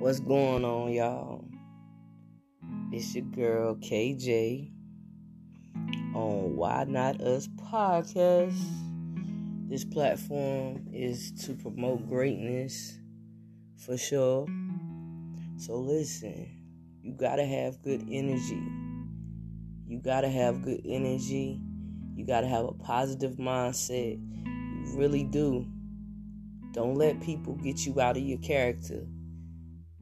What's going on, y'all? It's your girl KJ on Why Not Us podcast. This platform is to promote greatness for sure. So, listen, you gotta have good energy. You gotta have good energy. You gotta have a positive mindset. You really do. Don't let people get you out of your character.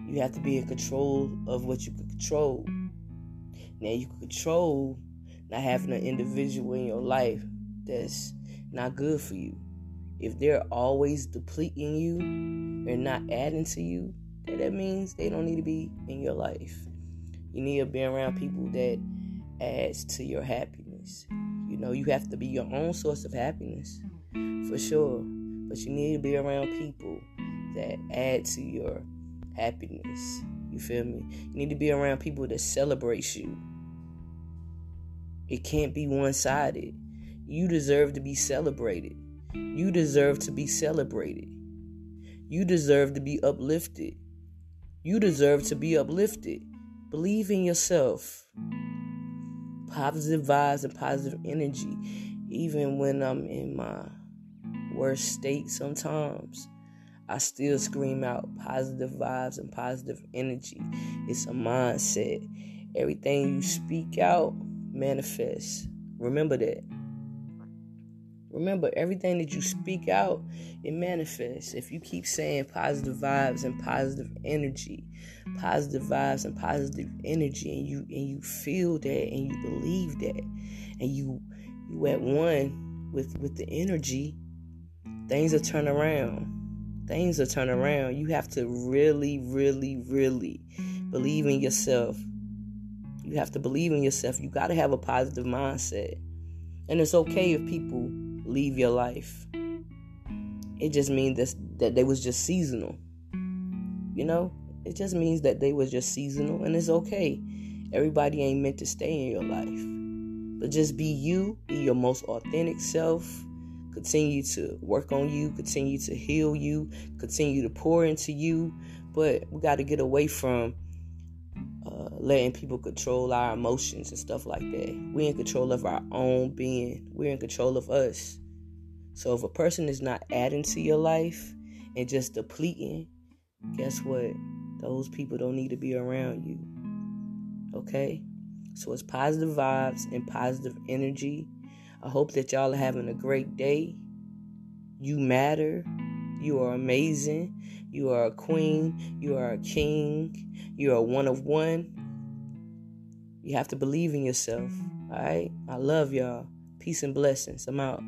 You have to be in control of what you can control. Now you can control not having an individual in your life that's not good for you. If they're always depleting you and not adding to you, then that means they don't need to be in your life. You need to be around people that adds to your happiness. You know, you have to be your own source of happiness for sure. But you need to be around people that add to your happiness. You feel me? You need to be around people that celebrate you. It can't be one sided. You deserve to be celebrated. You deserve to be celebrated. You deserve to be uplifted. You deserve to be uplifted. Believe in yourself. Positive vibes and positive energy. Even when I'm in my worst state sometimes, I still scream out positive vibes and positive energy. It's a mindset. Everything you speak out manifests. Remember that. Remember, everything that you speak out, it manifests. If you keep saying positive vibes and positive energy, positive vibes and positive energy, and you and you feel that and you believe that, and you you at one with with the energy, things will turn around. Things will turn mm-hmm. around. You have to really, really, really believe in yourself. You have to believe in yourself. You got to have a positive mindset. And it's okay if people leave your life. It just means that, that they was just seasonal. You know? It just means that they was just seasonal and it's okay. Everybody ain't meant to stay in your life. But just be you, be your most authentic self. Continue to work on you, continue to heal you, continue to pour into you. But we got to get away from uh, letting people control our emotions and stuff like that. We're in control of our own being, we're in control of us. So if a person is not adding to your life and just depleting, guess what? Those people don't need to be around you. Okay? So it's positive vibes and positive energy. I hope that y'all are having a great day. You matter. You are amazing. You are a queen. You are a king. You are one of one. You have to believe in yourself. All right? I love y'all. Peace and blessings. I'm out.